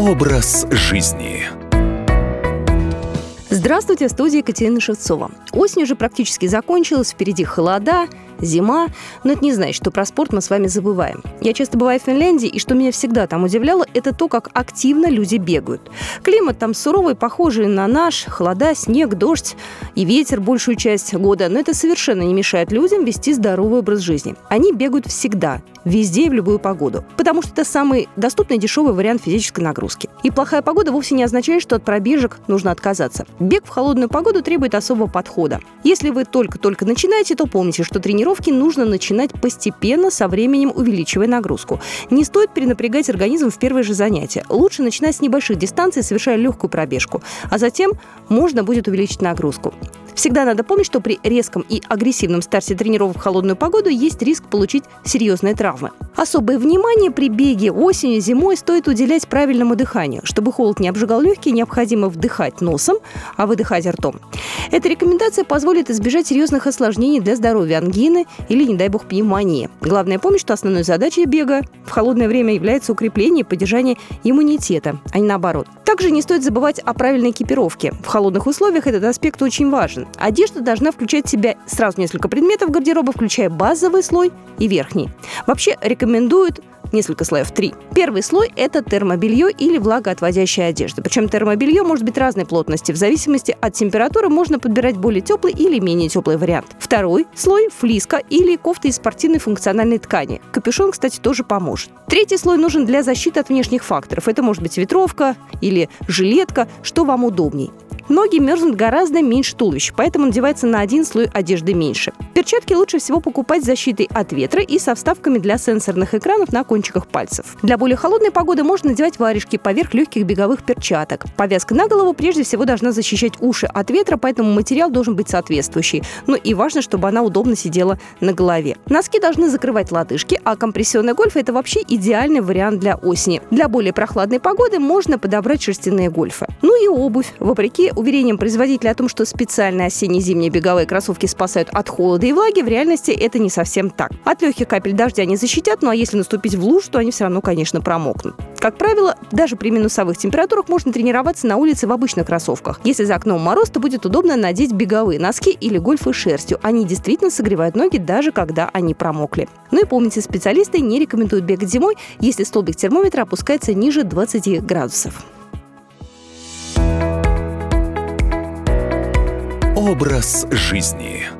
Образ жизни. Здравствуйте, в студии Екатерина Шевцова. Осень уже практически закончилась, впереди холода, зима, но это не значит, что про спорт мы с вами забываем. Я часто бываю в Финляндии, и что меня всегда там удивляло, это то, как активно люди бегают. Климат там суровый, похожий на наш, холода, снег, дождь и ветер большую часть года, но это совершенно не мешает людям вести здоровый образ жизни. Они бегают всегда, везде и в любую погоду, потому что это самый доступный дешевый вариант физической нагрузки. И плохая погода вовсе не означает, что от пробежек нужно отказаться. Бег в холодную погоду требует особого подхода. Если вы только-только начинаете, то помните, что тренировка тренировки нужно начинать постепенно, со временем увеличивая нагрузку. Не стоит перенапрягать организм в первое же занятие. Лучше начинать с небольших дистанций, совершая легкую пробежку, а затем можно будет увеличить нагрузку. Всегда надо помнить, что при резком и агрессивном старте тренировок в холодную погоду есть риск получить серьезные травмы. Особое внимание при беге осенью, зимой стоит уделять правильному дыханию. Чтобы холод не обжигал легкие, необходимо вдыхать носом, а выдыхать ртом. Эта рекомендация позволит избежать серьезных осложнений для здоровья ангины или, не дай бог, пневмонии. Главное помнить, что основной задачей бега в холодное время является укрепление и поддержание иммунитета, а не наоборот. Также не стоит забывать о правильной экипировке. В холодных условиях этот аспект очень важен. Одежда должна включать в себя сразу несколько предметов гардероба, включая базовый слой и верхний. Вообще рекомендуют несколько слоев, три. Первый слой – это термобелье или влагоотводящая одежда. Причем термобелье может быть разной плотности. В зависимости от температуры можно подбирать более теплый или менее теплый вариант. Второй слой – флиска или кофта из спортивной функциональной ткани. Капюшон, кстати, тоже поможет. Третий слой нужен для защиты от внешних факторов. Это может быть ветровка или жилетка, что вам удобней. Ноги мерзнут гораздо меньше туловища, поэтому надевается на один слой одежды меньше. Перчатки лучше всего покупать с защитой от ветра и со вставками для сенсорных экранов на кончиках пальцев. Для более холодной погоды можно надевать варежки поверх легких беговых перчаток. Повязка на голову прежде всего должна защищать уши от ветра, поэтому материал должен быть соответствующий. Ну и важно, чтобы она удобно сидела на голове. Носки должны закрывать лодыжки, а компрессионный гольф – это вообще идеальный вариант для осени. Для более прохладной погоды можно подобрать шерстяные гольфы. Ну и обувь. Вопреки уверениям производителя о том, что специальные осенне-зимние беговые кроссовки спасают от холода и влаги, в реальности это не совсем так. От легких капель дождя они защитят, ну а если наступить в лужу, то они все равно, конечно, промокнут. Как правило, даже при минусовых температурах можно тренироваться на улице в обычных кроссовках. Если за окном мороз, то будет удобно надеть беговые носки или гольфы шерстью. Они действительно согревают ноги, даже когда они промокли. Ну и помните, специалисты не рекомендуют бегать зимой, если столбик термометра опускается ниже 20 градусов. Образ жизни.